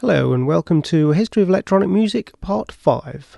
Hello, and welcome to History of Electronic Music, Part 5.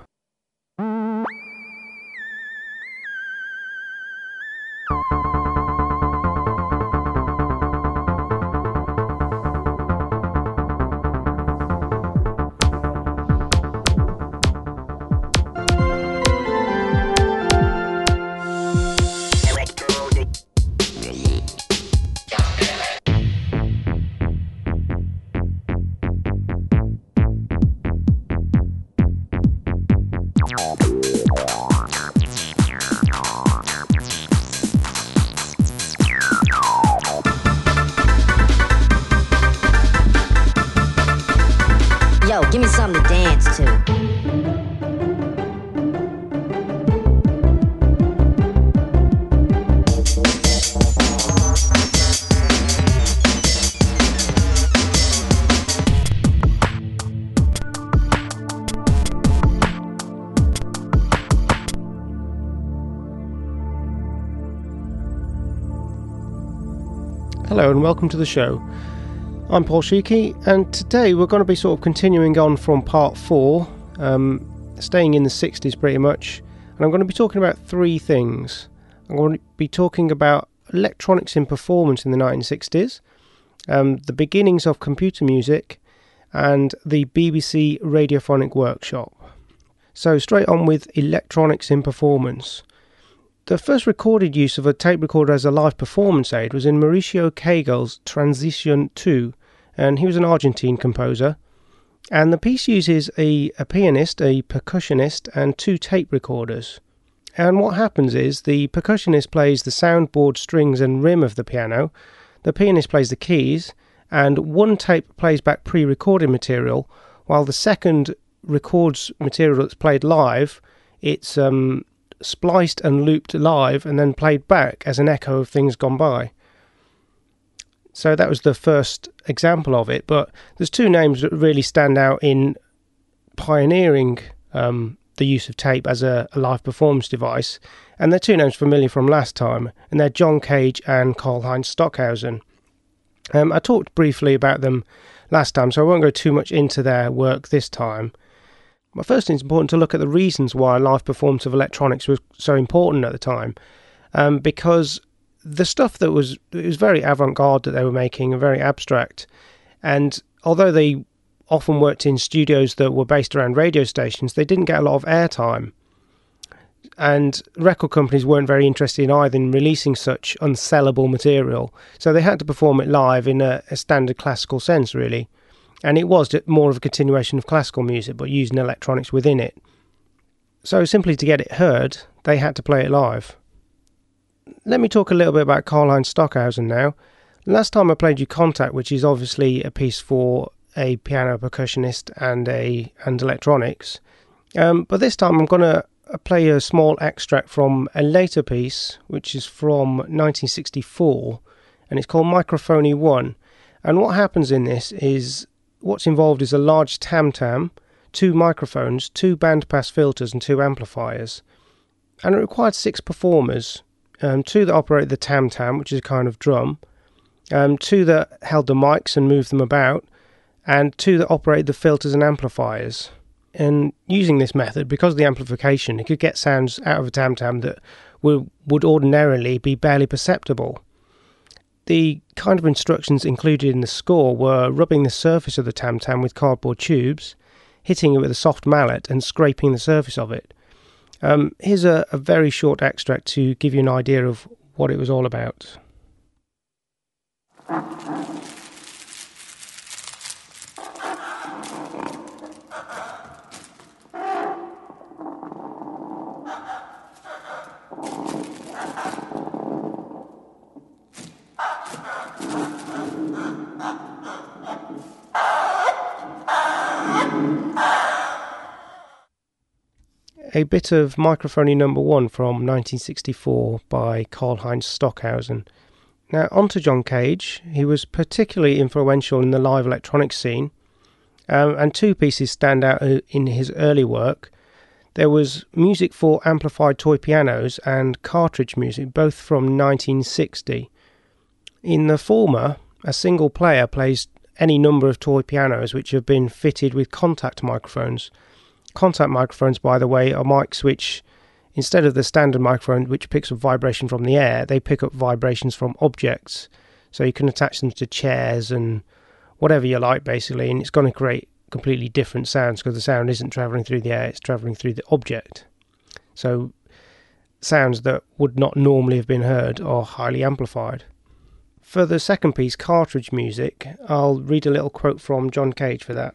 Hello, and welcome to the show. I'm Paul Sheekey, and today we're going to be sort of continuing on from Part 4, um, staying in the 60s pretty much, and I'm going to be talking about three things. I'm going to be talking about electronics in performance in the 1960s, um, the beginnings of computer music, and the BBC Radiophonic Workshop. So, straight on with electronics in performance. The first recorded use of a tape recorder as a live performance aid was in Mauricio Kagel's Transition 2, and he was an Argentine composer. And the piece uses a, a pianist, a percussionist, and two tape recorders. And what happens is the percussionist plays the soundboard strings and rim of the piano, the pianist plays the keys, and one tape plays back pre recorded material, while the second records material that's played live. It's um, spliced and looped live and then played back as an echo of things gone by. So that was the first example of it. But there's two names that really stand out in pioneering um, the use of tape as a, a live performance device, and they're two names familiar from last time, and they're John Cage and Karlheinz Stockhausen. Um, I talked briefly about them last time, so I won't go too much into their work this time. But first, it's important to look at the reasons why live performance of electronics was so important at the time, um, because the stuff that was it was very avant-garde that they were making and very abstract, and although they often worked in studios that were based around radio stations, they didn't get a lot of airtime. And record companies weren't very interested in either in releasing such unsellable material, so they had to perform it live in a, a standard classical sense, really and it was more of a continuation of classical music but using electronics within it. So, simply to get it heard, they had to play it live. Let me talk a little bit about Karlheinz Stockhausen now. Last time I played you Contact, which is obviously a piece for a piano percussionist and a and electronics. Um, but this time I'm going to play a small extract from a later piece, which is from 1964, and it's called Mikrophonie 1. And what happens in this is what's involved is a large tam tam, two microphones, two bandpass filters, and two amplifiers. And it required six performers um, two that operated the tam tam, which is a kind of drum, um, two that held the mics and moved them about, and two that operated the filters and amplifiers. And using this method, because of the amplification, it could get sounds out of a tam tam that would, would ordinarily be barely perceptible. The kind of instructions included in the score were rubbing the surface of the tam tam with cardboard tubes, hitting it with a soft mallet, and scraping the surface of it. Um, here's a, a very short extract to give you an idea of what it was all about. A bit of Mikrophonie number one from 1964 by Karlheinz Stockhausen. Now, on to John Cage. He was particularly influential in the live electronics scene, um, and two pieces stand out uh, in his early work. There was music for amplified toy pianos and cartridge music, both from 1960. In the former, a single player plays any number of toy pianos which have been fitted with contact microphones. Contact microphones, by the way, are mics which, instead of the standard microphone which picks up vibration from the air, they pick up vibrations from objects. So you can attach them to chairs and whatever you like, basically, and it's going to create completely different sounds because the sound isn't traveling through the air, it's traveling through the object. So sounds that would not normally have been heard are highly amplified. For the second piece, cartridge music, I'll read a little quote from John Cage for that.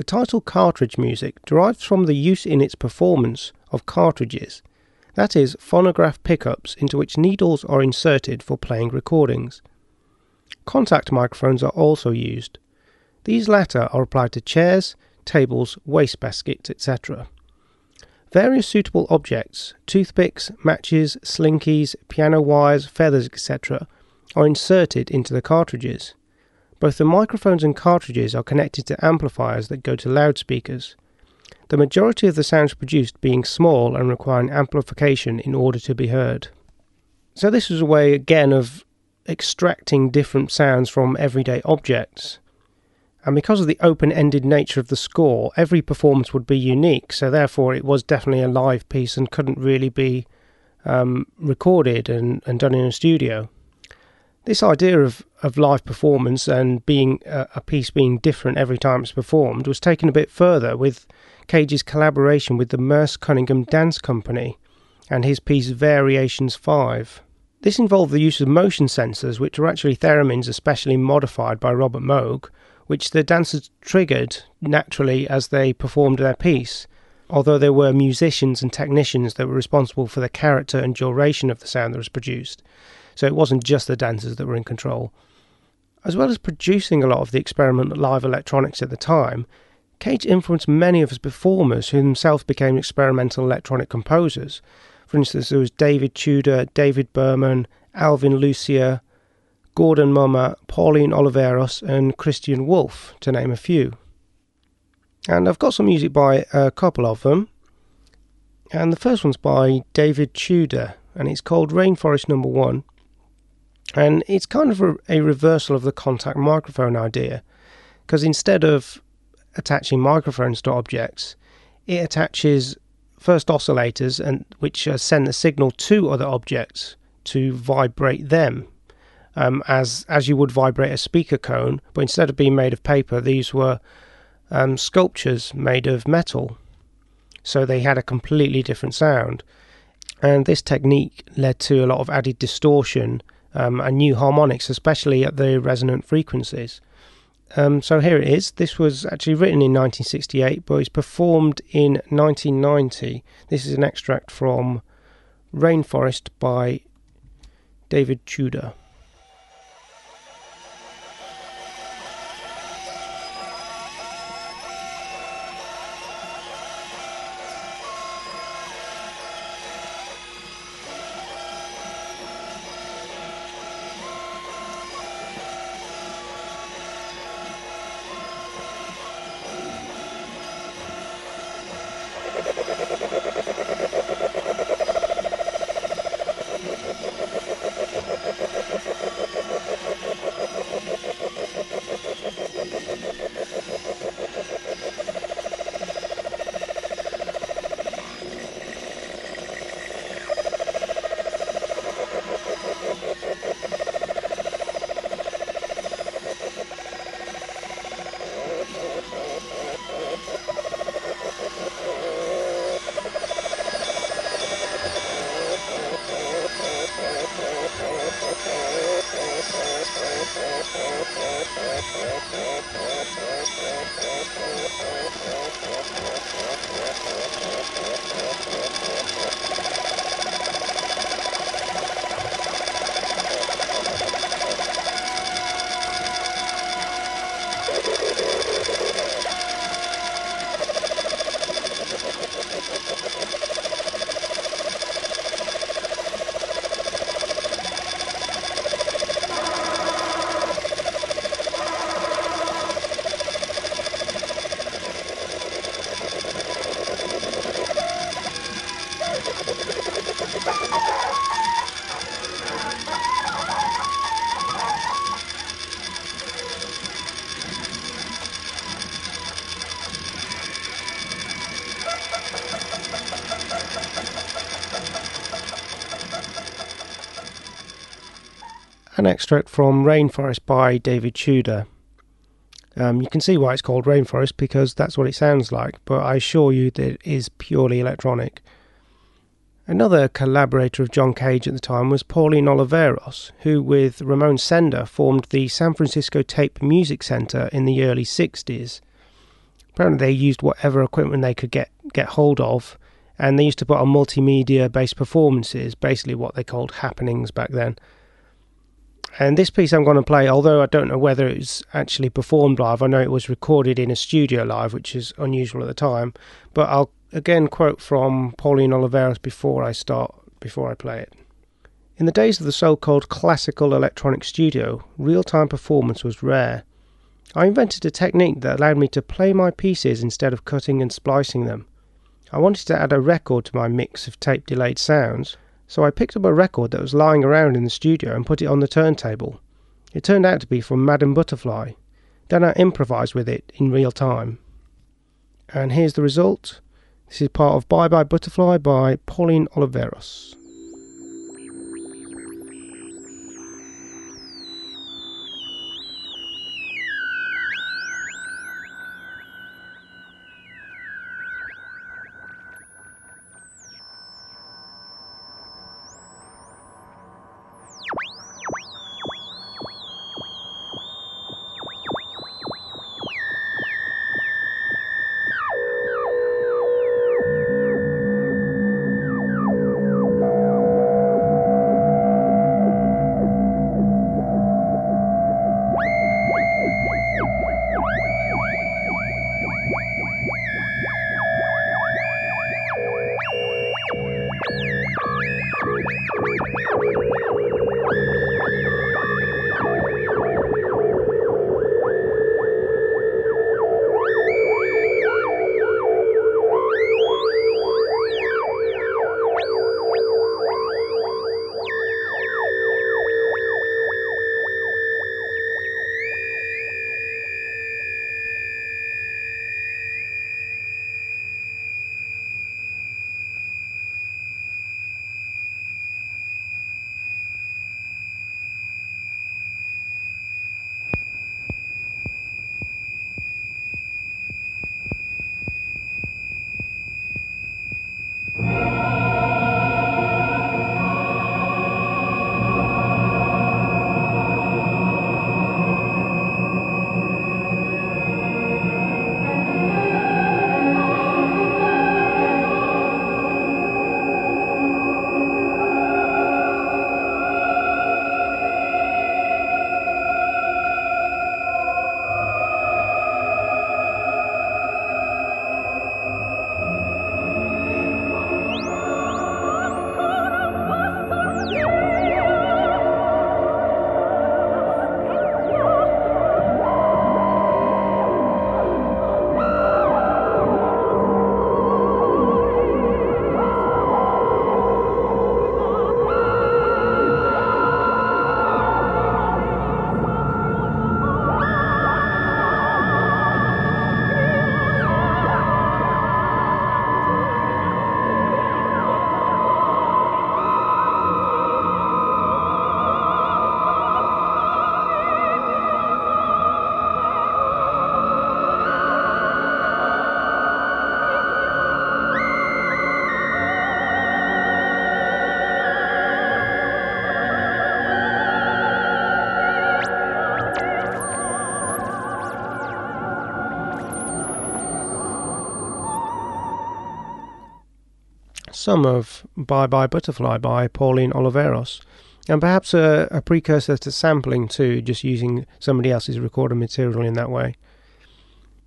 The title cartridge music derives from the use in its performance of cartridges, that is, phonograph pickups into which needles are inserted for playing recordings. Contact microphones are also used. These latter are applied to chairs, tables, wastebaskets, etc. Various suitable objects, toothpicks, matches, slinkies, piano wires, feathers, etc., are inserted into the cartridges. Both the microphones and cartridges are connected to amplifiers that go to loudspeakers. The majority of the sounds produced being small and requiring amplification in order to be heard. So, this was a way again of extracting different sounds from everyday objects. And because of the open ended nature of the score, every performance would be unique, so therefore it was definitely a live piece and couldn't really be um, recorded and, and done in a studio. This idea of, of live performance and being a, a piece being different every time it's performed was taken a bit further with Cage's collaboration with the Merce Cunningham Dance Company and his piece Variations 5. This involved the use of motion sensors, which were actually theremins especially modified by Robert Moog, which the dancers triggered naturally as they performed their piece, although there were musicians and technicians that were responsible for the character and duration of the sound that was produced. So it wasn't just the dancers that were in control. As well as producing a lot of the experimental live electronics at the time, Cage influenced many of his performers who themselves became experimental electronic composers. For instance, there was David Tudor, David Behrman, Alvin Lucier, Gordon Mumma, Pauline Oliveros, and Christian Wolff, to name a few. And I've got some music by a couple of them. And the first one's by David Tudor, and it's called Rainforest Number One. And it's kind of a, a reversal of the contact microphone idea, because instead of attaching microphones to objects, it attaches first oscillators and which uh, send the signal to other objects to vibrate them um, as as you would vibrate a speaker cone, but instead of being made of paper, these were um, sculptures made of metal. So they had a completely different sound, and this technique led to a lot of added distortion um, and new harmonics, especially at the resonant frequencies. Um, so here it is. This was actually written in 1968, but it's performed in 1990. This is an extract from Rainforest by David Tudor. An extract from Rainforest by David Tudor. Um, you can see why it's called Rainforest because that's what it sounds like, but I assure you that it is purely electronic. Another collaborator of John Cage at the time was Pauline Oliveros, who, with Ramon Sender, formed the San Francisco Tape Music Center in the early 60s. Apparently, they used whatever equipment they could get, get hold of, and they used to put on multimedia based performances, basically what they called happenings back then. And this piece I'm going to play, although I don't know whether it was actually performed live, I know it was recorded in a studio live, which is unusual at the time, but I'll again quote from Pauline Oliveros before I start, before I play it. In the days of the so called classical electronic studio, real time performance was rare. I invented a technique that allowed me to play my pieces instead of cutting and splicing them. I wanted to add a record to my mix of tape delayed sounds, so I picked up a record that was lying around in the studio and put it on the turntable. It turned out to be from Madame Butterfly. Then I improvised with it in real time. And here's the result. This is part of Bye Bye Butterfly by Pauline Oliveros. Some of Bye Bye Butterfly by Pauline Oliveros, and perhaps a, a precursor to sampling too, just using somebody else's recorded material in that way.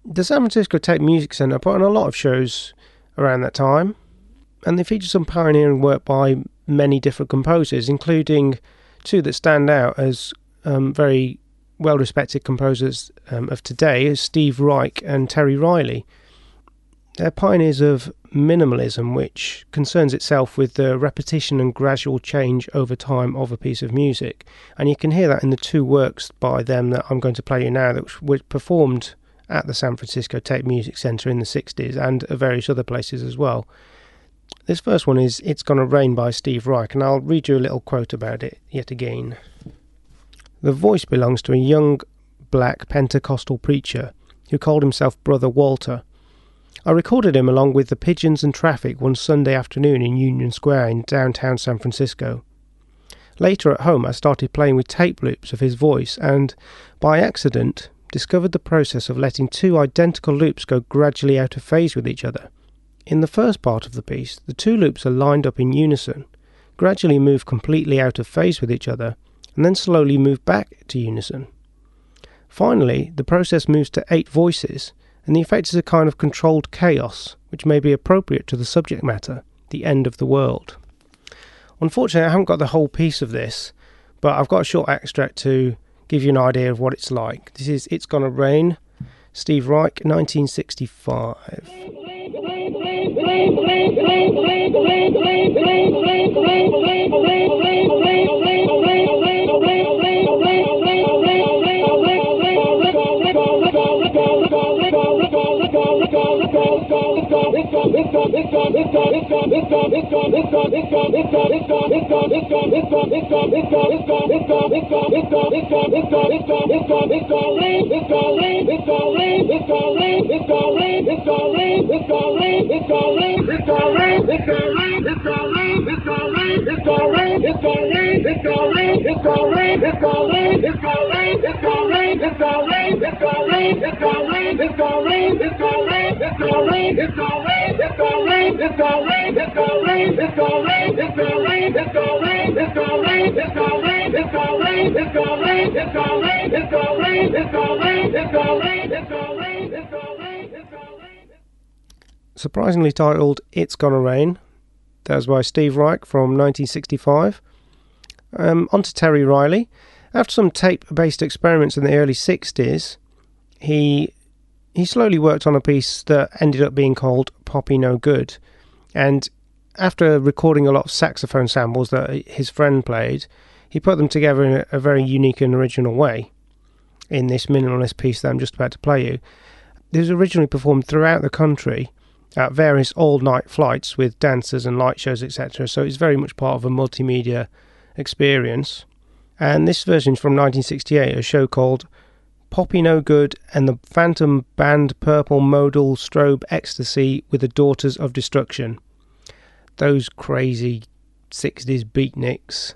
The San Francisco Tape Music Center put on a lot of shows around that time, and they featured some pioneering work by many different composers, including two that stand out as um, very well respected composers um, of today, Steve Reich and Terry Riley. They're pioneers of minimalism, which concerns itself with the repetition and gradual change over time of a piece of music. And you can hear that in the two works by them that I'm going to play you now that were performed at the San Francisco Tape Music Center in the 60s and at various other places as well. This first one is It's Gonna Rain by Steve Reich, and I'll read you a little quote about it yet again. The voice belongs to a young black Pentecostal preacher who called himself Brother Walter. I recorded him along with the pigeons and traffic one Sunday afternoon in Union Square in downtown San Francisco. Later at home, I started playing with tape loops of his voice and, by accident, discovered the process of letting two identical loops go gradually out of phase with each other. In the first part of the piece, the two loops are lined up in unison, gradually move completely out of phase with each other, and then slowly move back to unison. Finally, the process moves to eight voices, and the effect is a kind of controlled chaos, which may be appropriate to the subject matter, the end of the world. Unfortunately, I haven't got the whole piece of this, but I've got a short extract to give you an idea of what it's like. This is It's Gonna Rain, Steve Reich, 1965. It's all rain, it's all rain, it's all rain, it's all rain, it's all rain, it's all rain, it's all rain, Surprisingly titled It's Gonna Rain. That was by Steve Reich from 1965. Um, on to Terry Riley. After some tape based experiments in the early 60s, he he slowly worked on a piece that ended up being called Poppy Nogood. And after recording a lot of saxophone samples that his friend played, he put them together in a, very unique and original way in this minimalist piece that I'm just about to play you. It was originally performed throughout the country at various all night flights with dancers and light shows, etc. So it's very much part of a multimedia experience. And this version is from 1968, a show called Poppy Nogood and the Phantom Band Purple Modal Strobe Ecstasy with the Daughters of Destruction. Those crazy 60s beatniks.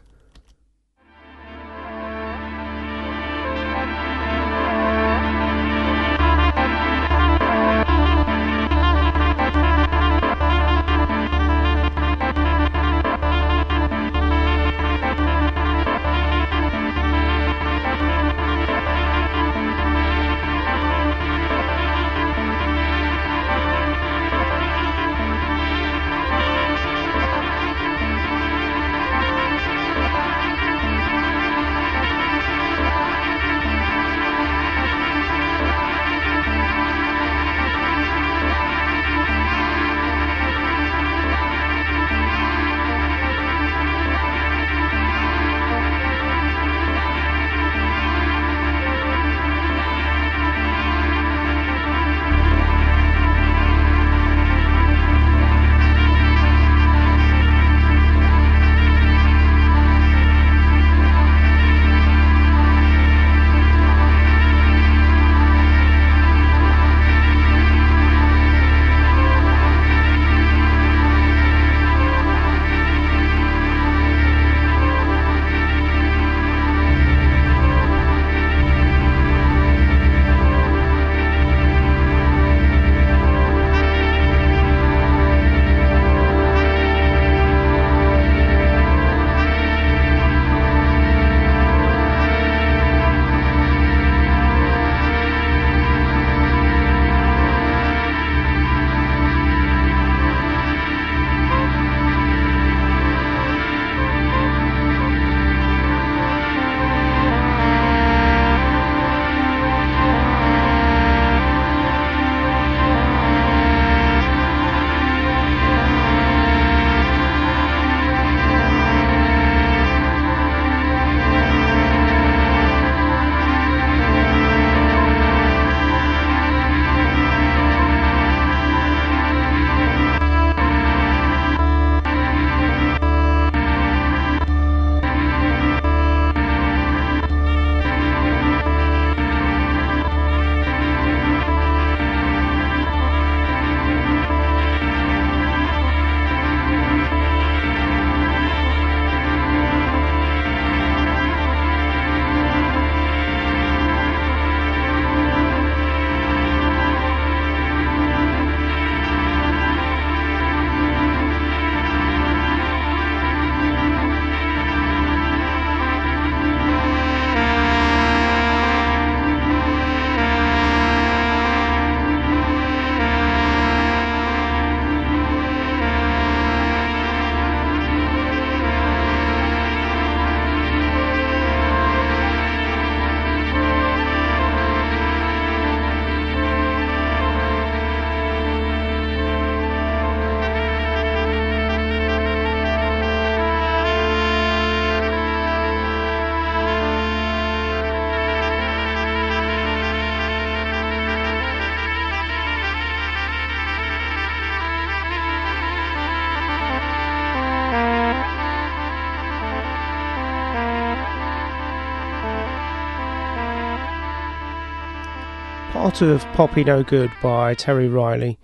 Of Poppy Nogood by Terry Riley,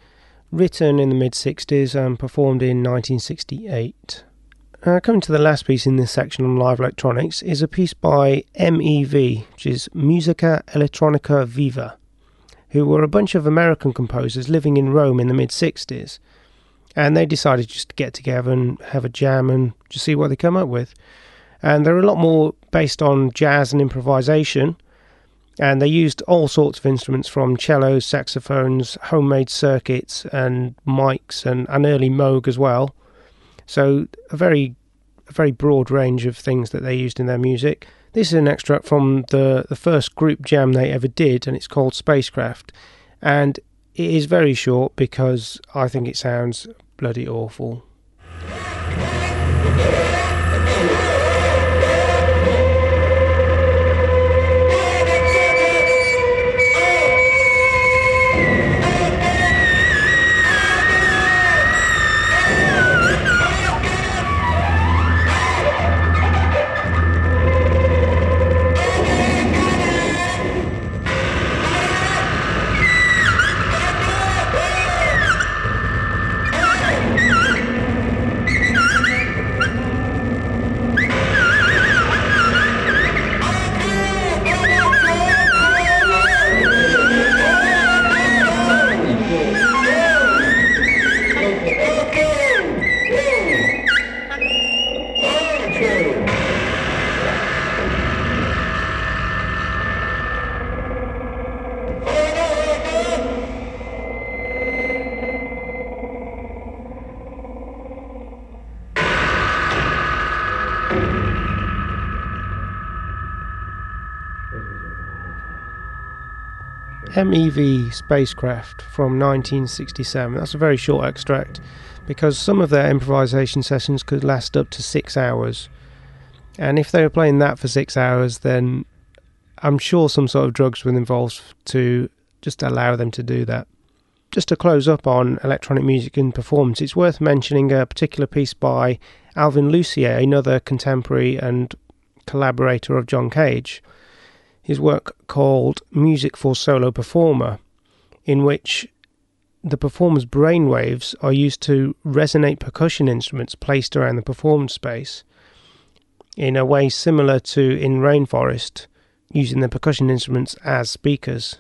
written in the mid 60s and performed in 1968. Uh, coming to the last piece in this section on live electronics is a piece by MEV, which is Musica Elettronica Viva, who were a bunch of American composers living in Rome in the mid 60s. And they decided just to get together and have a jam and just see what they come up with. And they're a lot more based on jazz and improvisation and they used all sorts of instruments from cellos, saxophones, homemade circuits, and mics, and an early Moog as well. So a very, a very broad range of things that they used in their music. This is an extract from the the first group jam they ever did, and it's called Spacecraft, and it is very short because I think it sounds bloody awful. MEV spacecraft from 1967. That's a very short extract because some of their improvisation sessions could last up to six hours. And if they were playing that for six hours, then I'm sure some sort of drugs were involved to just allow them to do that. Just to close up on electronic music and performance, it's worth mentioning a particular piece by Alvin Lucier, another contemporary and collaborator of John Cage his work called Music for Solo Performer, in which the performer's brainwaves are used to resonate percussion instruments placed around the performance space in a way similar to in Rainforest, using the percussion instruments as speakers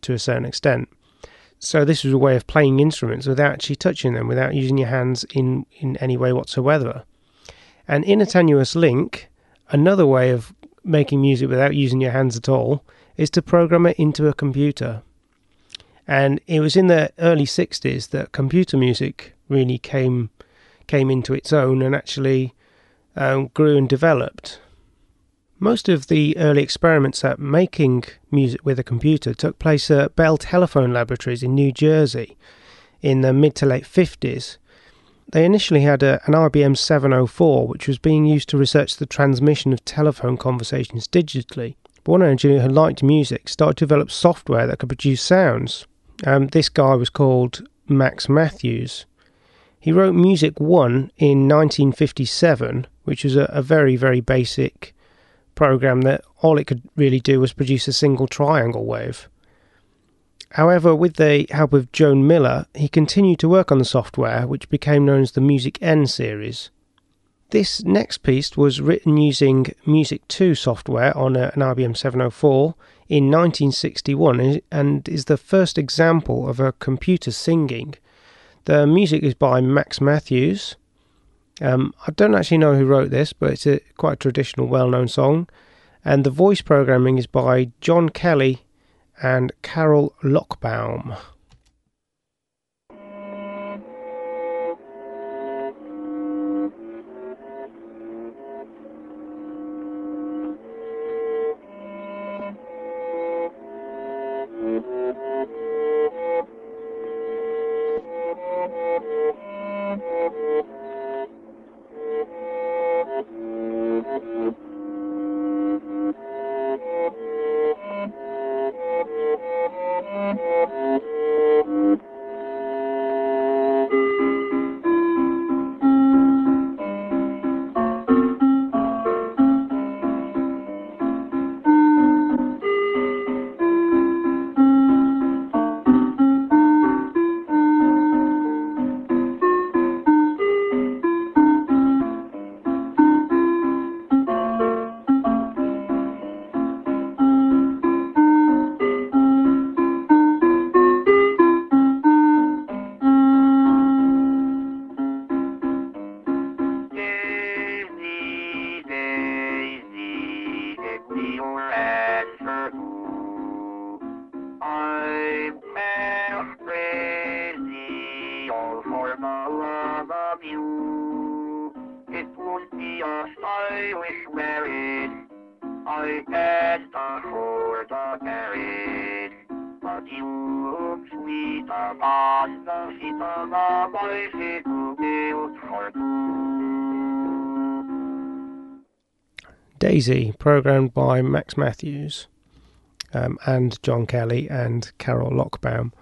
to a certain extent. So this was a way of playing instruments without actually touching them, without using your hands in, in any way whatsoever. And in a tenuous link, another way of making music without using your hands at all is to program it into a computer. And it was in the early 60s that computer music really came came into its own and actually um, grew and developed. Most of the early experiments at making music with a computer took place at Bell Telephone Laboratories in New Jersey in the mid to late 50s, they initially had a, an IBM 704, which was being used to research the transmission of telephone conversations digitally. But one engineer who liked music started to develop software that could produce sounds. Um, this guy was called Max Mathews. He wrote Music 1 in 1957, which was a, a very, very basic program that all it could really do was produce a single triangle wave. However, with the help of Joan Miller, he continued to work on the software, which became known as the Music N series. This next piece was written using Music 2 software on an IBM 704 in 1961 and is the first example of a computer singing. The music is by Max Mathews. Um, I don't actually know who wrote this, but it's a quite a traditional, well-known song. And the voice programming is by John Kelly and Carol Lochbaum. Daisy, programmed by Max Mathews um, and John Kelly and Carol Lochbaum.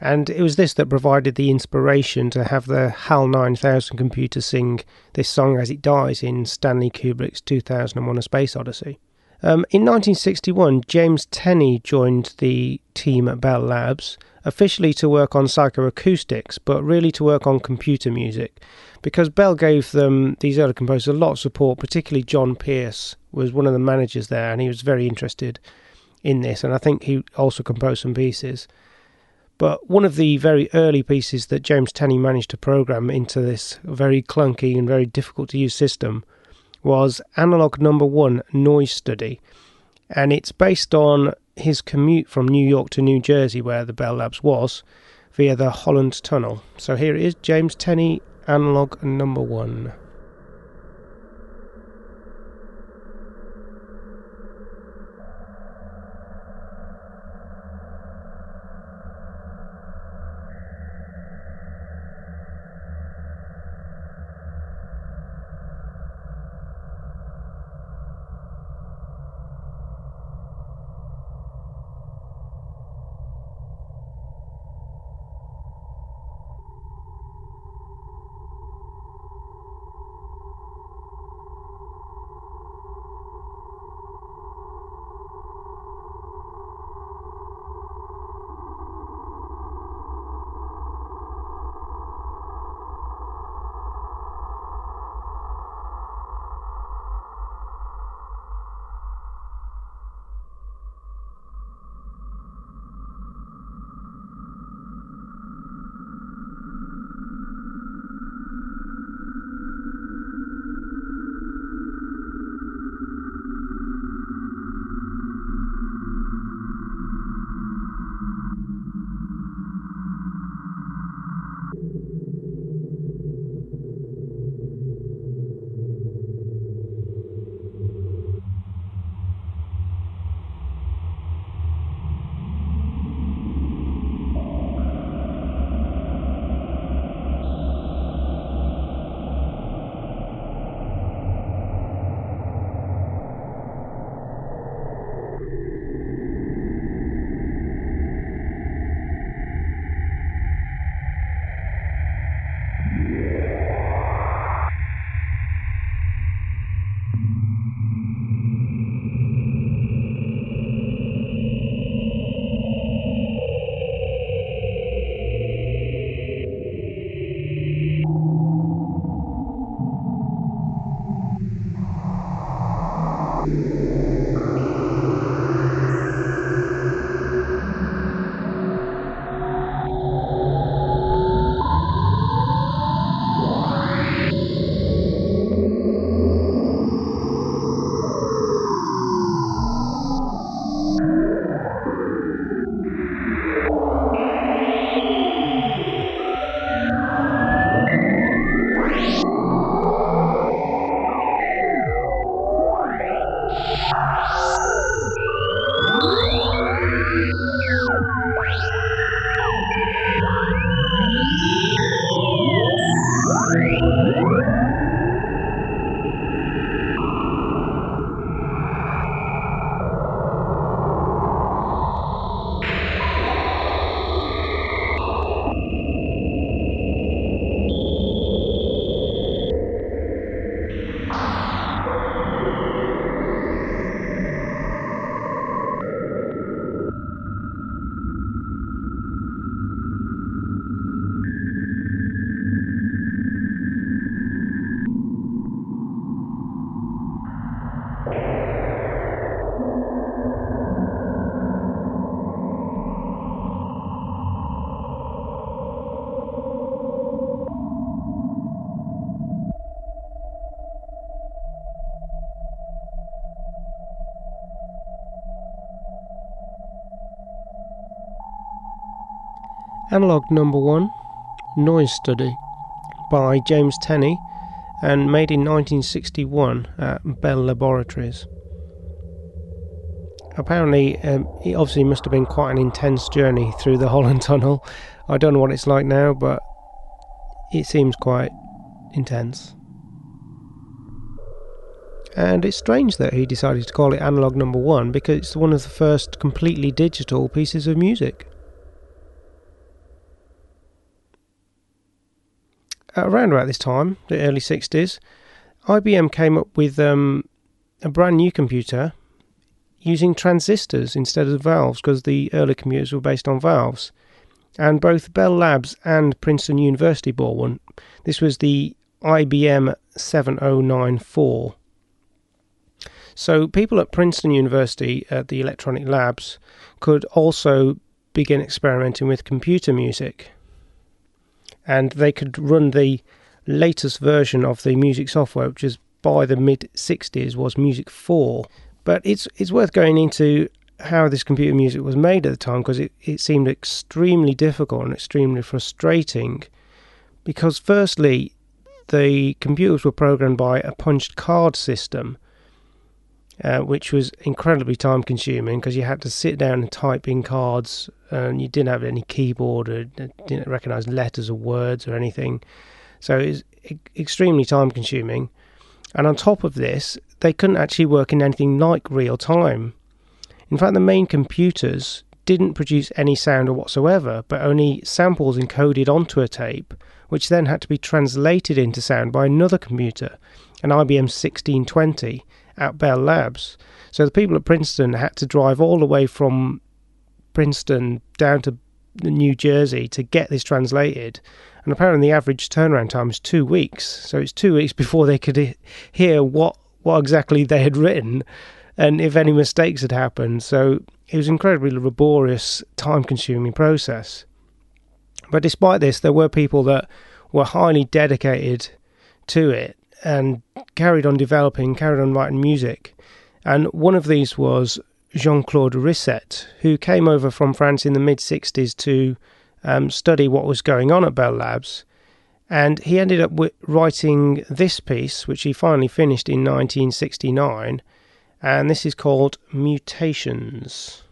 And it was this that provided the inspiration to have the HAL 9000 computer sing this song as it dies in Stanley Kubrick's 2001 A Space Odyssey. Um, in 1961, James Tenney joined the team at Bell Labs, officially to work on psychoacoustics, but really to work on computer music, because Bell gave them, these early composers, a lot of support, particularly John Pierce was one of the managers there, and he was very interested in this, and I think he also composed some pieces. But one of the very early pieces that James Tenney managed to program into this very clunky and very difficult to use system was Analog Number One Noise Study, and it's based on his commute from New York to New Jersey, where the Bell Labs was, via the Holland Tunnel. So here it is James Tenney Analog Number One. Analog Number One Noise Study by James Tenney and made in 1961 at Bell Laboratories. Apparently, um, it obviously must have been quite an intense journey through the Holland Tunnel. I don't know what it's like now, but it seems quite intense. And it's strange that he decided to call it Analog Number One because it's one of the first completely digital pieces of music. Around about this time, the early 60s, IBM came up with um, a brand new computer using transistors instead of valves because the early computers were based on valves. And both Bell Labs and Princeton University bought one. This was the IBM 7094. So people at Princeton University at the electronic labs could also begin experimenting with computer music and they could run the latest version of the music software, which is by the mid 60s was Music 4. But it's it's worth going into how this computer music was made at the time because it, it seemed extremely difficult and extremely frustrating. Because, firstly, the computers were programmed by a punched card system, uh, which was incredibly time consuming because you had to sit down and type in cards and you didn't have any keyboard or didn't recognize letters or words or anything. So it was extremely time consuming. And on top of this, they couldn't actually work in anything like real time. In fact, the main computers didn't produce any sound or whatsoever, but only samples encoded onto a tape, which then had to be translated into sound by another computer, an IBM 1620 at Bell Labs. So the people at Princeton had to drive all the way from Princeton down to New Jersey to get this translated. And apparently, the average turnaround time is two weeks. So it's two weeks before they could hear what what exactly they had written, and if any mistakes had happened. So it was an incredibly laborious, time-consuming process. But despite this, there were people that were highly dedicated to it and carried on developing, carried on writing music. And one of these was Jean Claude Risset, who came over from France in the mid 60s to um, study what was going on at Bell Labs. And he ended up writing this piece, which he finally finished in 1969. And this is called Mutations.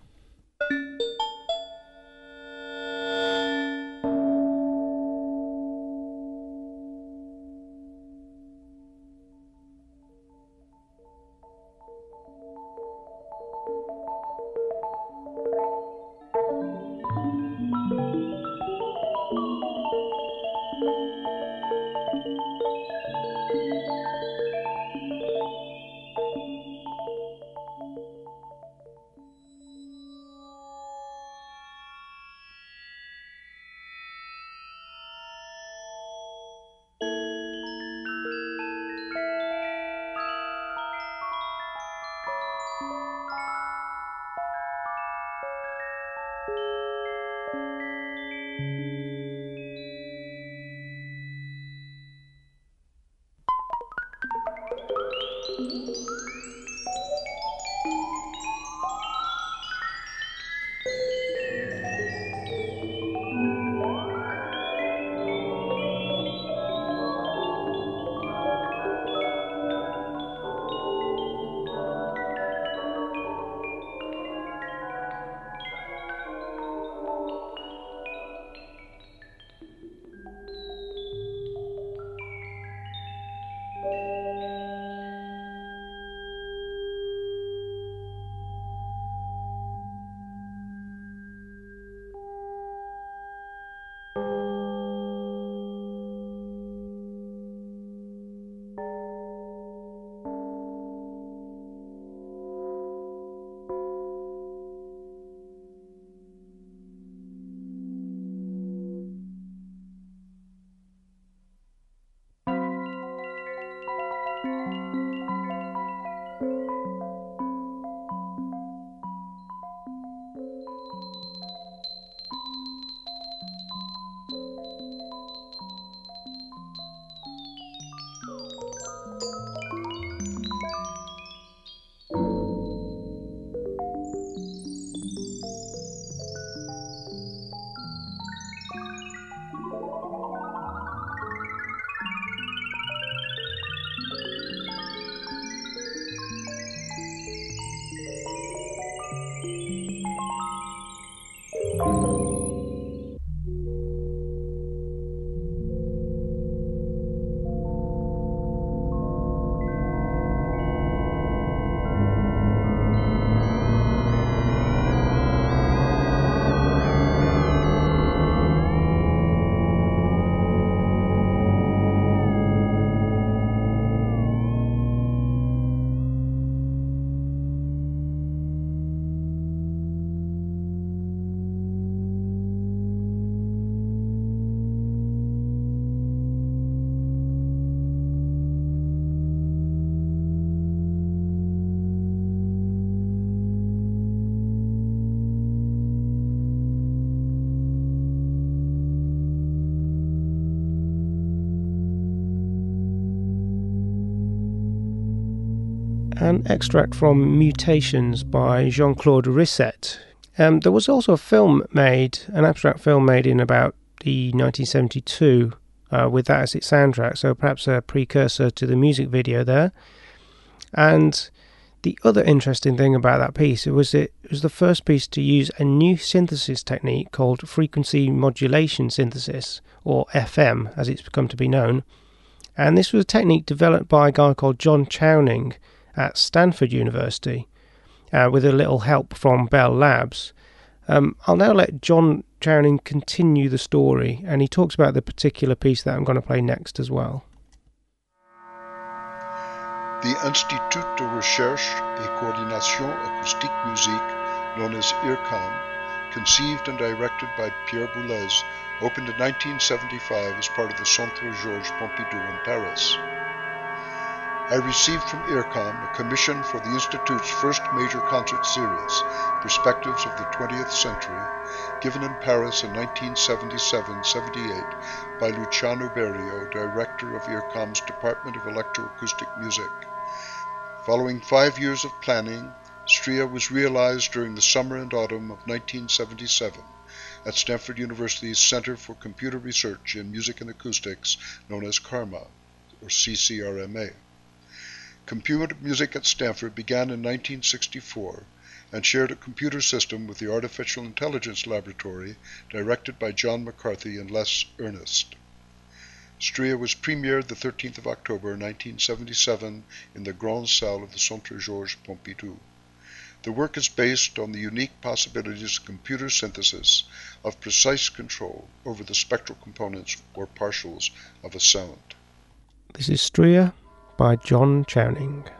An extract from Mutations by Jean Claude Risset. Um, there was also a film made, an abstract film made in about the 1972 uh, with that as its soundtrack, so perhaps a precursor to the music video there. And the other interesting thing about that piece was it was the first piece to use a new synthesis technique called frequency modulation synthesis, or FM as it's become to be known. And this was a technique developed by a guy called John Chowning at Stanford University uh, with a little help from Bell Labs. Um, I'll now let John Chowning continue the story, and he talks about the particular piece that I'm going to play next as well. The Institut de Recherche et Coordination Acoustique Musique, known as IRCAM, conceived and directed by Pierre Boulez, opened in 1975 as part of the Centre Georges Pompidou in Paris. I received from IRCAM a commission for the Institute's first major concert series, Perspectives of the 20th Century, given in Paris in 1977-78 by Luciano Berio, director of IRCAM's Department of Electroacoustic Music. Following five years of planning, STRIA was realized during the summer and autumn of 1977 at Stanford University's Center for Computer Research in Music and Acoustics, known as CARMA, or CCRMA. Computer music at Stanford began in 1964 and shared a computer system with the Artificial Intelligence Laboratory directed by John McCarthy and Les Earnest. Stria was premiered the 13th of October 1977 in the Grande Salle of the Centre Georges Pompidou. The work is based on the unique possibilities of computer synthesis of precise control over the spectral components or partials of a sound. This is Stria by John Chowning.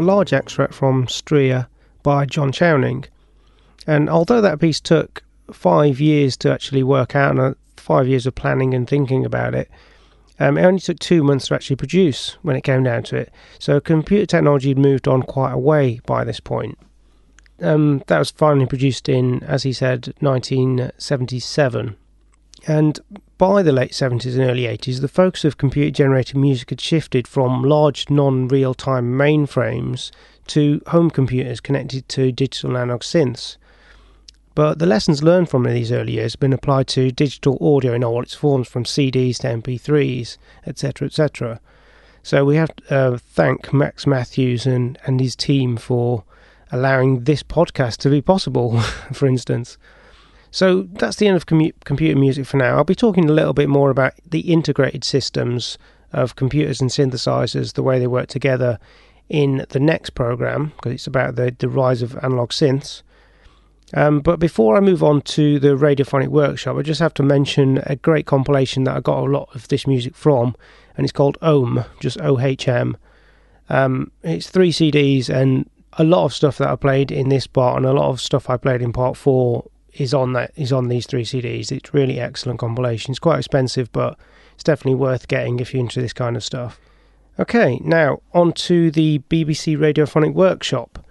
A large extract from Stria by John Chowning. And although that piece took five years to actually work out and uh, five years of planning and thinking about it, um, it only took two months to actually produce when it came down to it. So computer technology had moved on quite a way by this point. Um, that was finally produced in, as he said, 1977. And by the late 70s and early 80s, the focus of computer generated music had shifted from large non real time mainframes to home computers connected to digital analog synths. But the lessons learned from these early years have been applied to digital audio in all its forms, from CDs to MP3s, etc., etc. So we have to uh, thank Max Mathews and, and his team for allowing this podcast to be possible, for instance. So that's the end of commu- computer music for now. I'll be talking a little bit more about the integrated systems of computers and synthesizers, the way they work together in the next program, because it's about the, the rise of analog synths. Um, but before I move on to the Radiophonic Workshop, I just have to mention a great compilation that I got a lot of this music from, and it's called OHM, just OHM. Um, it's three CDs, and a lot of stuff that I played in this part, and a lot of stuff I played in part four is on that is on these three CDs. It's really excellent compilation. It's quite expensive, but it's definitely worth getting if you're into this kind of stuff. Okay, now on to the BBC Radiophonic Workshop,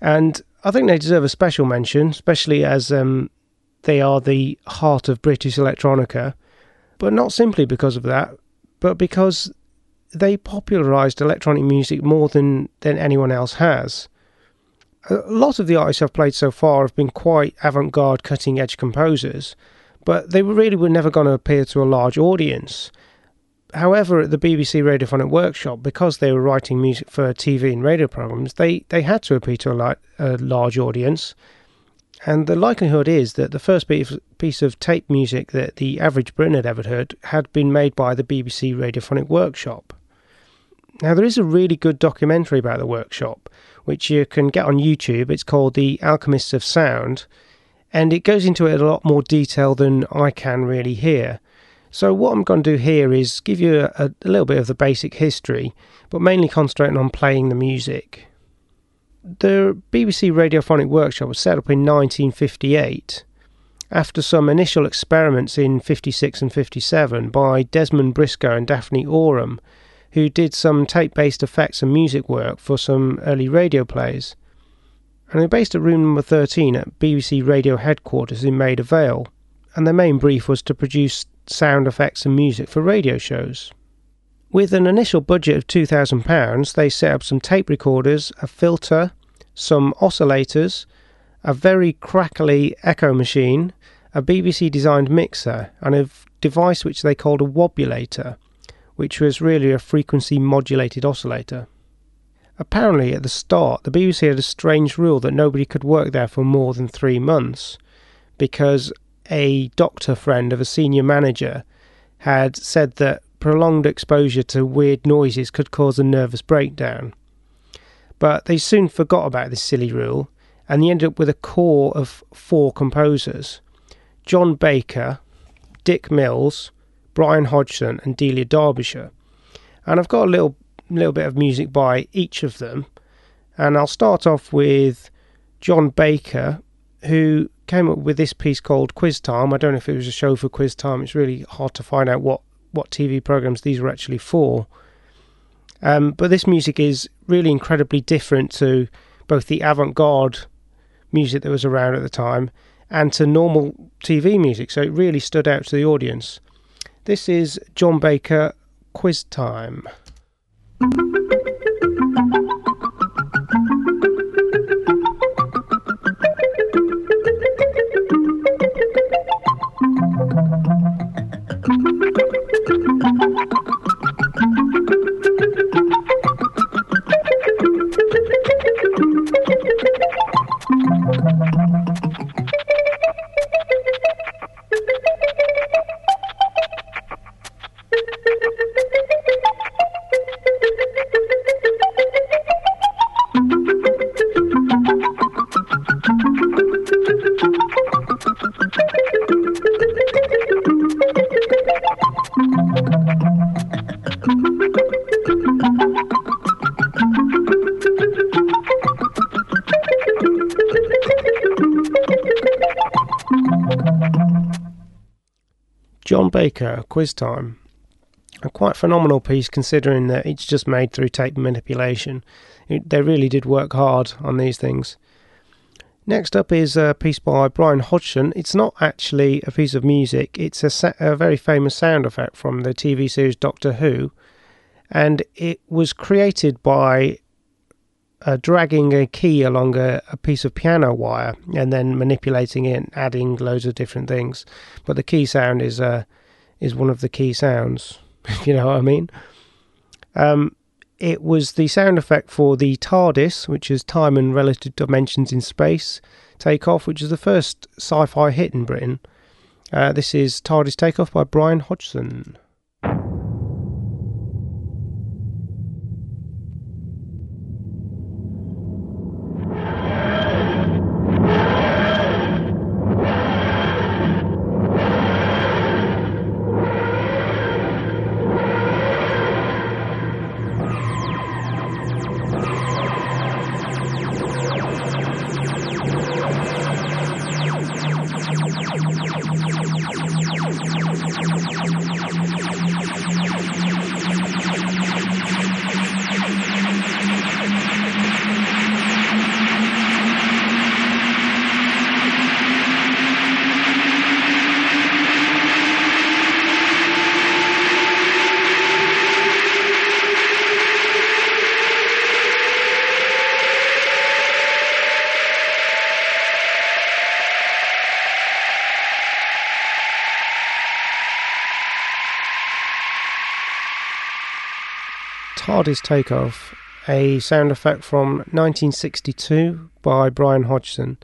and I think they deserve a special mention, especially as um, they are the heart of British electronica, but not simply because of that, but because they popularised electronic music more than, than anyone else has. A lot of the artists I've played so far have been quite avant garde, cutting edge composers, but they really were never going to appeal to a large audience. However, at the BBC Radiophonic Workshop, because they were writing music for TV and radio programs, they, they had to appeal to a, li- a large audience. And the likelihood is that the first piece of tape music that the average Briton had ever heard had been made by the BBC Radiophonic Workshop. Now, there is a really good documentary about the workshop, which you can get on YouTube. It's called The Alchemists of Sound, and it goes into it a lot more detail than I can really here. So, what I'm going to do here is give you a, a little bit of the basic history, but mainly concentrating on playing the music. The BBC Radiophonic Workshop was set up in 1958 after some initial experiments in 56 and 57 by Desmond Briscoe and Daphne Oram, who did some tape based effects and music work for some early radio plays. And they're based at room number 13 at BBC Radio headquarters in Maida Vale, and their main brief was to produce sound effects and music for radio shows. With an initial budget of £2,000, they set up some tape recorders, a filter, some oscillators, a very crackly echo machine, a BBC designed mixer, and a device which they called a wobulator, which was really a frequency modulated oscillator. Apparently, at the start, the BBC had a strange rule that nobody could work there for more than three months because a doctor friend of a senior manager had said that prolonged exposure to weird noises could cause a nervous breakdown. But they soon forgot about this silly rule and they ended up with a core of four composers John Baker, Dick Mills, Brian Hodgson, and Delia Derbyshire. And I've got a little little bit of music by each of them. And I'll start off with John Baker, who came up with this piece called Quiz Time. I don't know if it was a show for Quiz Time. It's really hard to find out what, what TV programs these were actually for. Um, but this music is really incredibly different to both the avant garde music that was around at the time and to normal TV music, so it really stood out to the audience. This is John Baker Quiz Time. Quiz Time. A quite phenomenal piece considering that it's just made through tape manipulation. It, they really did work hard on these things. Next up is a piece by Brian Hodgson. It's not actually a piece of music, it's a, sa- a very famous sound effect from the TV series Doctor Who. And it was created by uh, dragging a key along a, a, piece of piano wire and then manipulating it, adding loads of different things. But the key sound is uh, is one of the key sounds, if you know what I mean. Um, it was the sound effect for the TARDIS, which is Time and Relative Dimensions in Space Takeoff, which is the first sci fi hit in Britain. Uh, this is TARDIS Takeoff by Brian Hodgson. TARDIS Takeoff, a sound effect from 1962 by Brian Hodgson.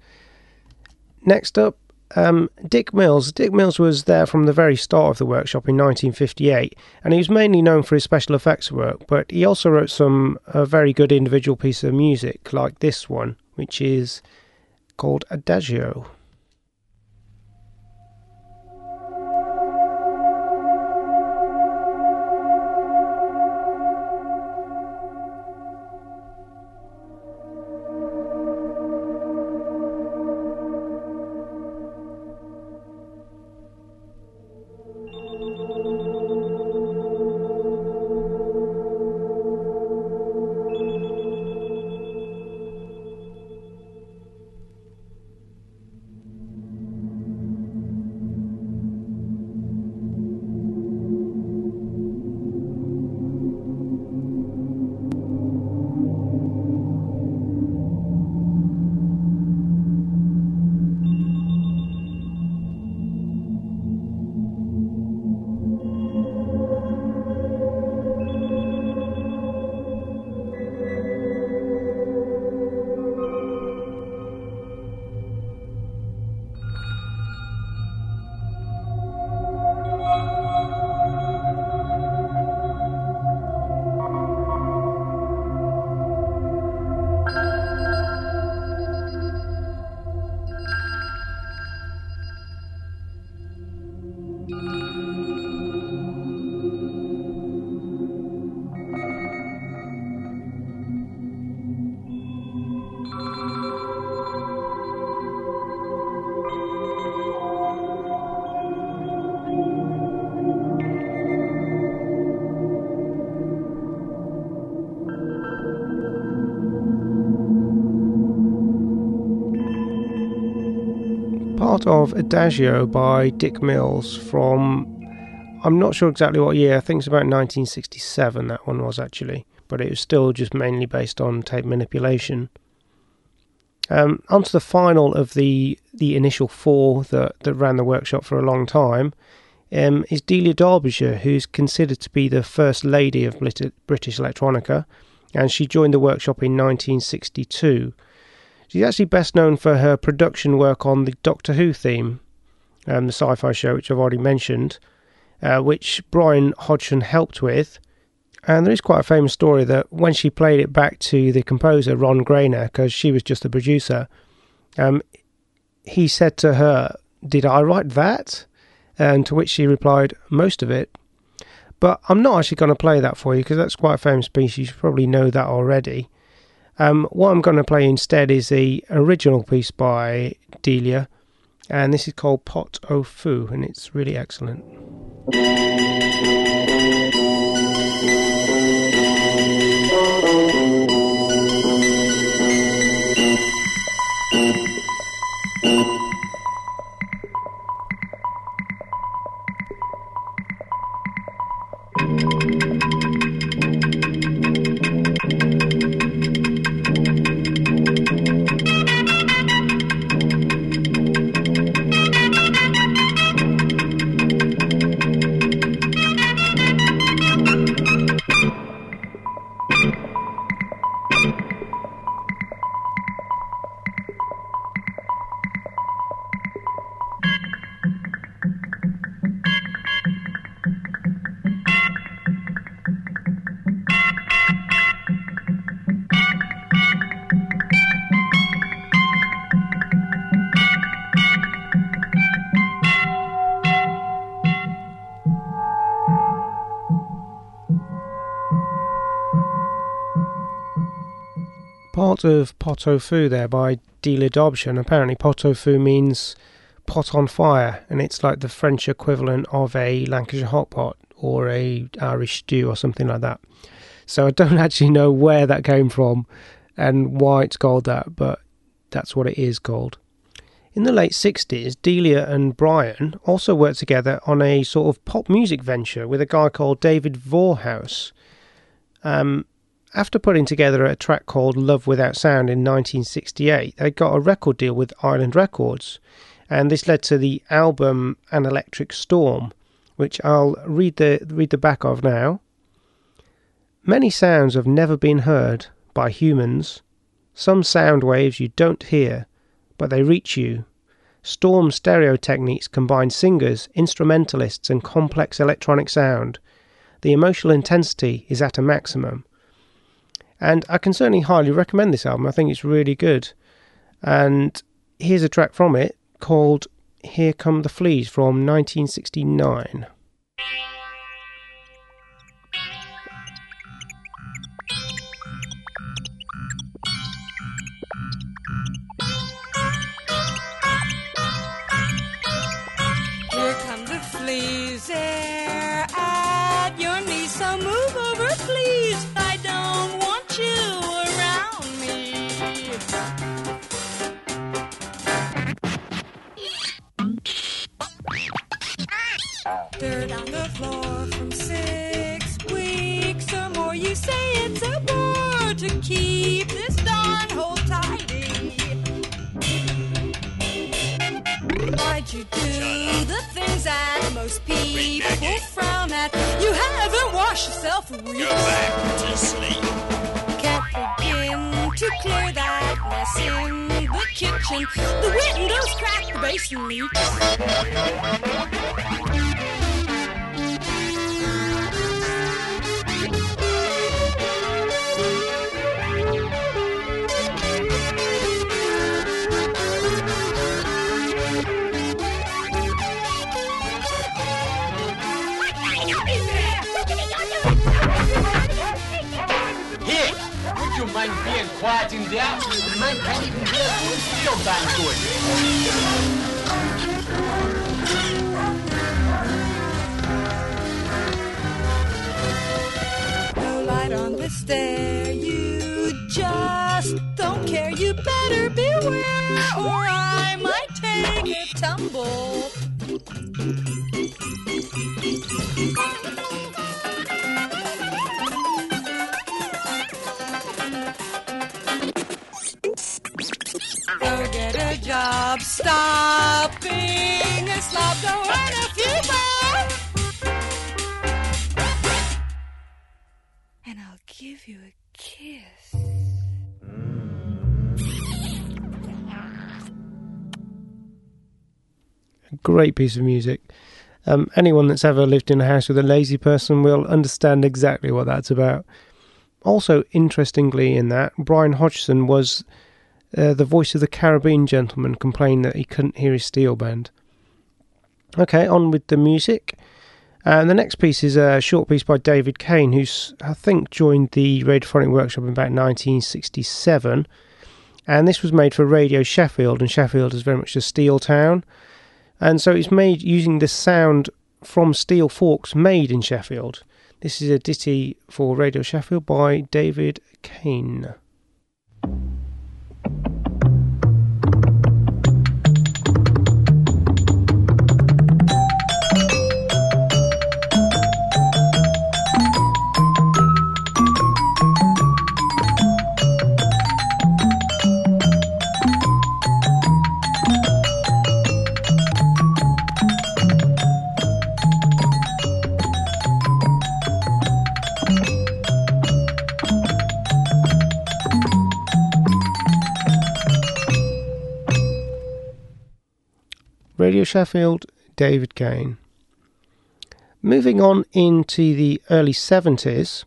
Next up, um, Dick Mills. Dick Mills was there from the very start of the workshop in 1958, and he was mainly known for his special effects work, but he also wrote some uh, very good individual pieces of music, like this one, which is called Adagio. Of Adagio by Dick Mills from, I'm not sure exactly what year, I think it's about 1967 that one was actually, but it was still just mainly based on tape manipulation. Um, on to the final of the, the initial four that, that ran the workshop for a long time um, is Delia Derbyshire, who's considered to be the first lady of British electronica, and she joined the workshop in 1962. She's actually best known for her production work on the Doctor Who theme, um, the sci fi show, which I've already mentioned, uh, which Brian Hodgson helped with. And there is quite a famous story that when she played it back to the composer, Ron Grainer, because she was just a producer, um, he said to her, Did I write that? And to which she replied, Most of it. But I'm not actually going to play that for you because that's quite a famous piece. You should probably know that already. Um, what I'm going to play instead is the original piece by Delia, and this is called Pot au Feu, and it's really excellent. Part of pot au feu there by Delia Dobson. Apparently, pot au feu means pot on fire, and it's like the French equivalent of a Lancashire hot pot or a Irish stew or something like that. So I don't actually know where that came from and why it's called that, but that's what it is called. In the late 60s, Delia and Brian also worked together on a sort of pop music venture with a guy called David Vorhaus. Um, after putting together a track called Love Without Sound in 1968, they got a record deal with Island Records, and this led to the album An Electric Storm, which I'll read the read the back of now. Many sounds have never been heard by humans. Some sound waves you don't hear, but they reach you. Storm stereo techniques combine singers, instrumentalists, and complex electronic sound. The emotional intensity is at a maximum. And I can certainly highly recommend this album. I think it's really good. And here's a track from it called Here Come the Fleas from 1969. Haven't yourself week. Go back to sleep. Can't begin to clear that mess in the kitchen. The windows cracked, the basin leaks. Mind being quiet in there? The man can't even hear a steel band doing. No light on the stair, you just don't care. You better beware, or I might take a tumble. Great piece of music. Um, anyone that's ever lived in a house with a lazy person will understand exactly what that's about. Also, interestingly, in that, Brian Hodgson was uh, the voice of the Caribbean gentleman complaining that he couldn't hear his steel band. Okay, on with the music. And the next piece is a short piece by David Cain, who's, I think, joined the Radiophonic Workshop in about 1967. and this was made for Radio Sheffield, and Sheffield is very much a steel town, and so it's made using the sound from steel forks made in Sheffield. This is a ditty for Radio Sheffield by David Cain. Radio Sheffield, David Cain. Moving on into the early 70s,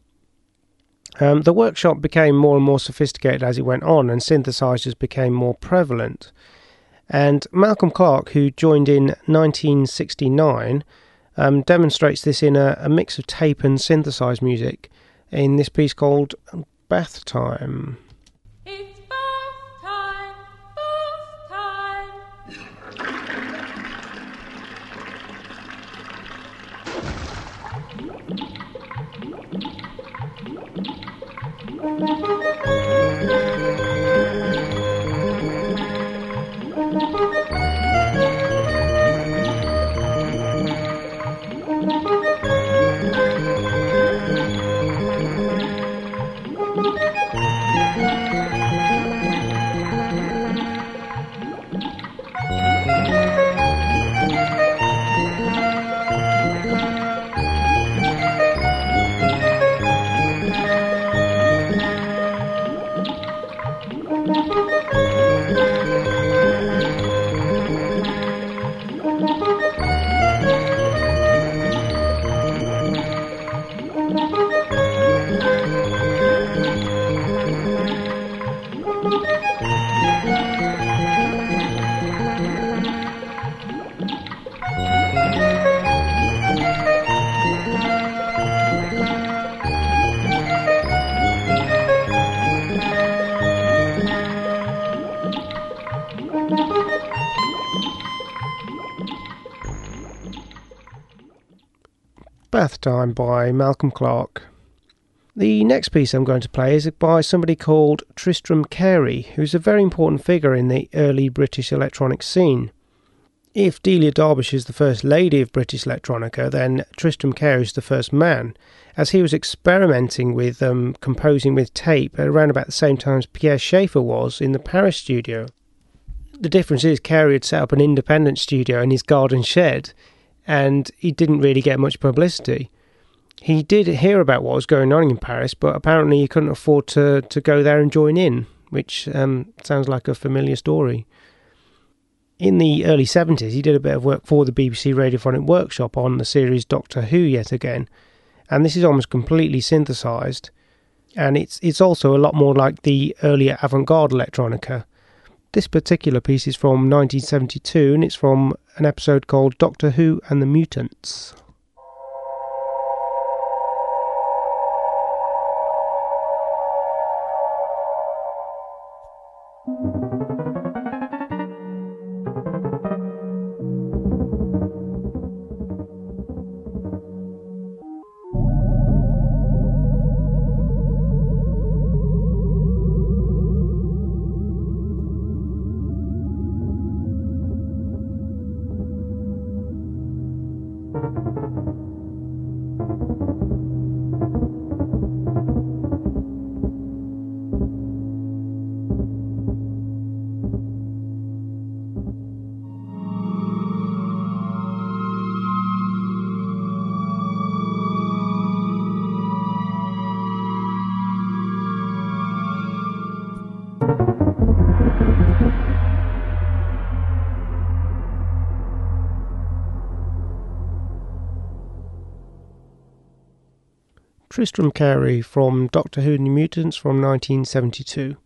um, the workshop became more and more sophisticated as it went on, and synthesizers became more prevalent. And Malcolm Clarke, who joined in 1969, um, demonstrates this in a, a mix of tape and synthesized music in this piece called Bath Time. Time. Bath Time by Malcolm Clarke. The next piece I'm going to play is by somebody called Tristram Cary, who's a very important figure in the early British electronic scene. If Delia Derbyshire is the first lady of British electronica, then Tristram Cary is the first man, as he was experimenting with um, composing with tape around about the same time as Pierre Schaeffer was in the Paris studio. The difference is Cary had set up an independent studio in his garden shed, and he didn't really get much publicity. He did hear about what was going on in Paris, but apparently he couldn't afford to, to go there and join in, which um, sounds like a familiar story. In the early 70s, he did a bit of work for the BBC Radiophonic Workshop on the series Doctor Who yet again, and this is almost completely synthesized, and it's it's also a lot more like the earlier avant-garde electronica. This particular piece is from 1972, and it's from an episode called Doctor Who and the Mutants. Tristram Cary from Doctor Who and the Mutants from 1972.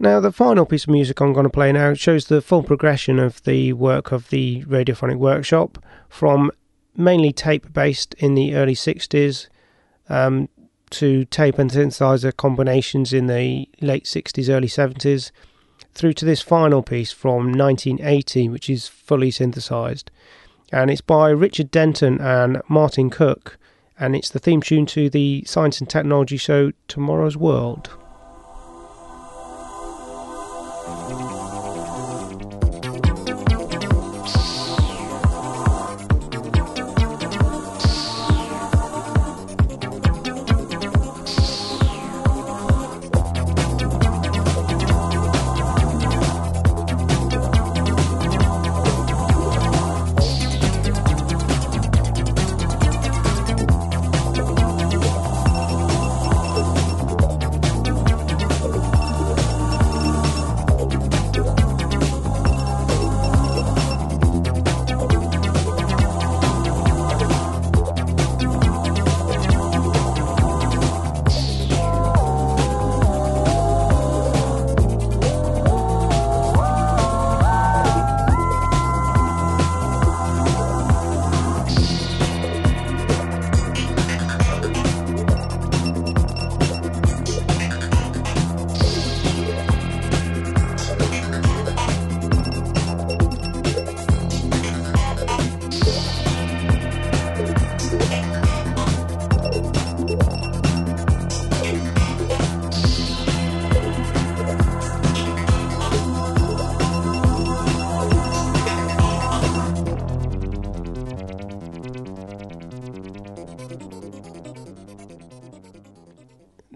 Now, the final piece of music I'm going to play now shows the full progression of the work of the Radiophonic Workshop from mainly tape based in the early 60s um, to tape and synthesizer combinations in the late 60s, early 70s, through to this final piece from 1980, which is fully synthesized. And it's by Richard Denton and Martin Cook, and it's the theme tune to the science and technology show Tomorrow's World.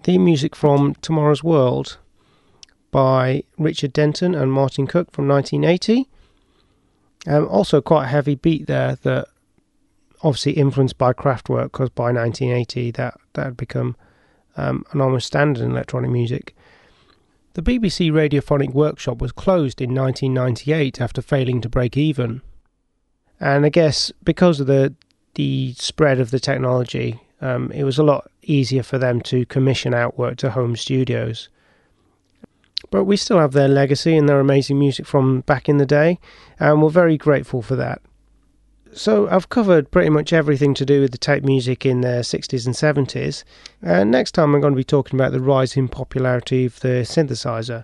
Theme music from Tomorrow's World by Richard Denton and Martin Cook from 1980. Um, also, quite a heavy beat there that obviously influenced by Kraftwerk because by 1980 that, that had become um, an almost standard in electronic music. The BBC Radiophonic Workshop was closed in 1998 after failing to break even. And I guess because of the the spread of the technology, um, it was a lot easier for them to commission out work to home studios. But we still have their legacy and their amazing music from back in the day, and we're very grateful for that. So, I've covered pretty much everything to do with the tape music in the 60s and 70s, and next time I'm going to be talking about the rising popularity of the synthesizer.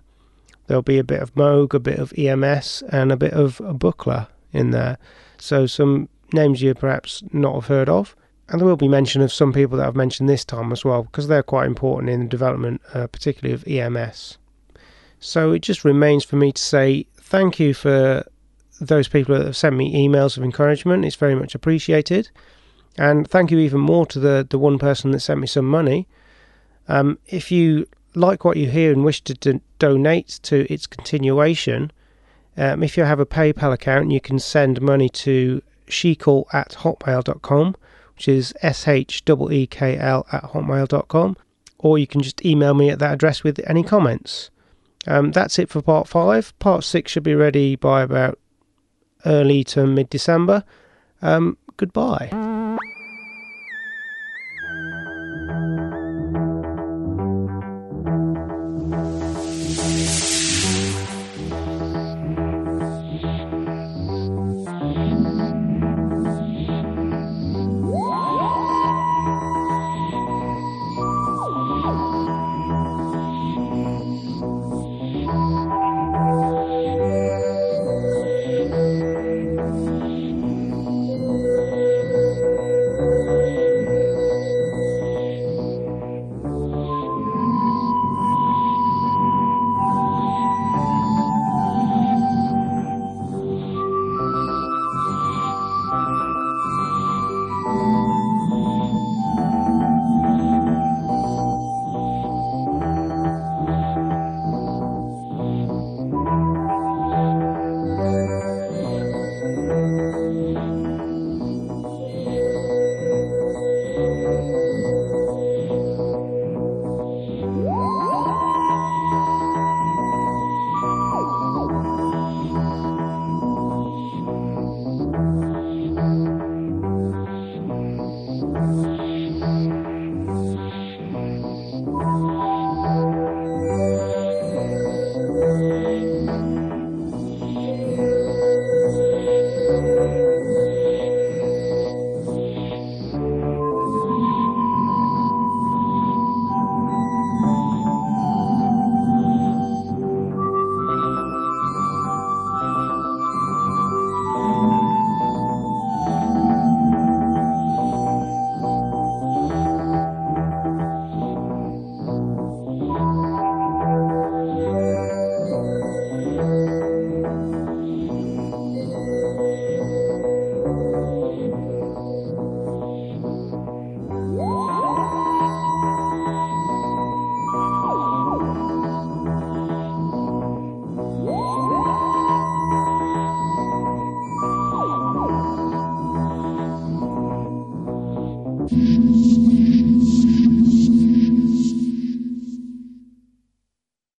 There'll be a bit of Moog, a bit of EMS, and a bit of Buchla in there. So, some names you perhaps not have heard of. And there will be mention of some people that I've mentioned this time as well, because they're quite important in the development, uh, particularly of EMS. So it just remains for me to say thank you for those people that have sent me emails of encouragement. It's very much appreciated. And thank you even more to the, the one person that sent me some money. Um, if you like what you hear and wish to do- donate to its continuation, um, if you have a PayPal account, you can send money to sheekl at hotmail.com which is S-H-E-E-K-L at hotmail.com, or you can just email me at that address with any comments. Um, that's it for part five. Part six should be ready by about early to mid December. Um, goodbye.